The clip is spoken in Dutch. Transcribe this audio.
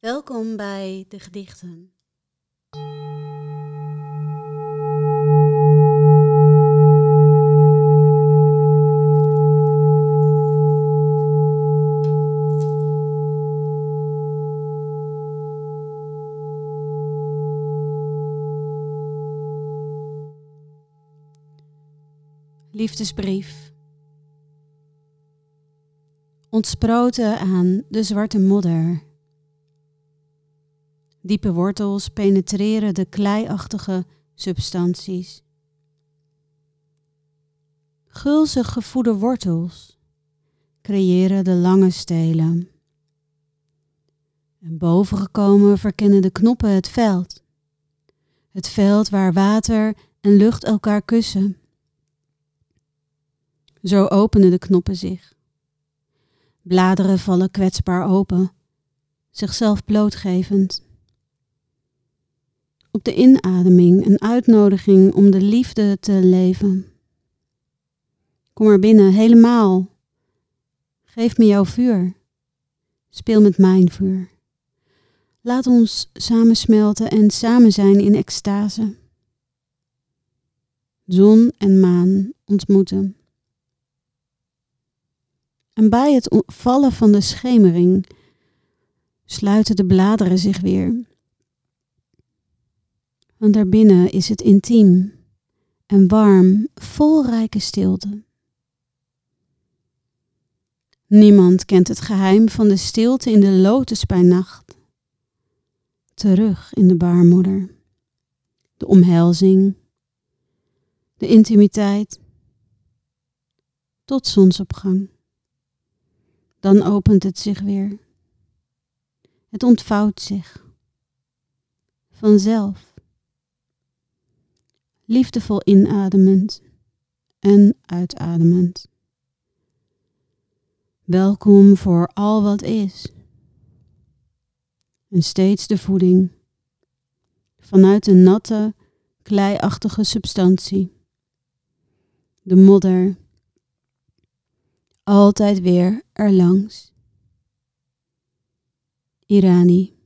Welkom bij de gedichten. Liefdesbrief. Ontsproten aan de zwarte modder. Diepe wortels penetreren de kleiachtige substanties. Gulzig gevoede wortels creëren de lange stelen. En bovengekomen verkennen de knoppen het veld. Het veld waar water en lucht elkaar kussen. Zo openen de knoppen zich. Bladeren vallen kwetsbaar open, zichzelf blootgevend. Op de inademing een uitnodiging om de liefde te leven. Kom er binnen, helemaal. Geef me jouw vuur. Speel met mijn vuur. Laat ons samensmelten en samen zijn in extase. Zon en maan ontmoeten. En bij het vallen van de schemering sluiten de bladeren zich weer. Want daarbinnen is het intiem en warm, vol rijke stilte. Niemand kent het geheim van de stilte in de lotus bij nacht. Terug in de baarmoeder. De omhelzing. De intimiteit. Tot zonsopgang. Dan opent het zich weer. Het ontvouwt zich. Vanzelf. Liefdevol inademend en uitademend. Welkom voor al wat is. En steeds de voeding. Vanuit een natte, kleiachtige substantie. De modder altijd weer erlangs. Irani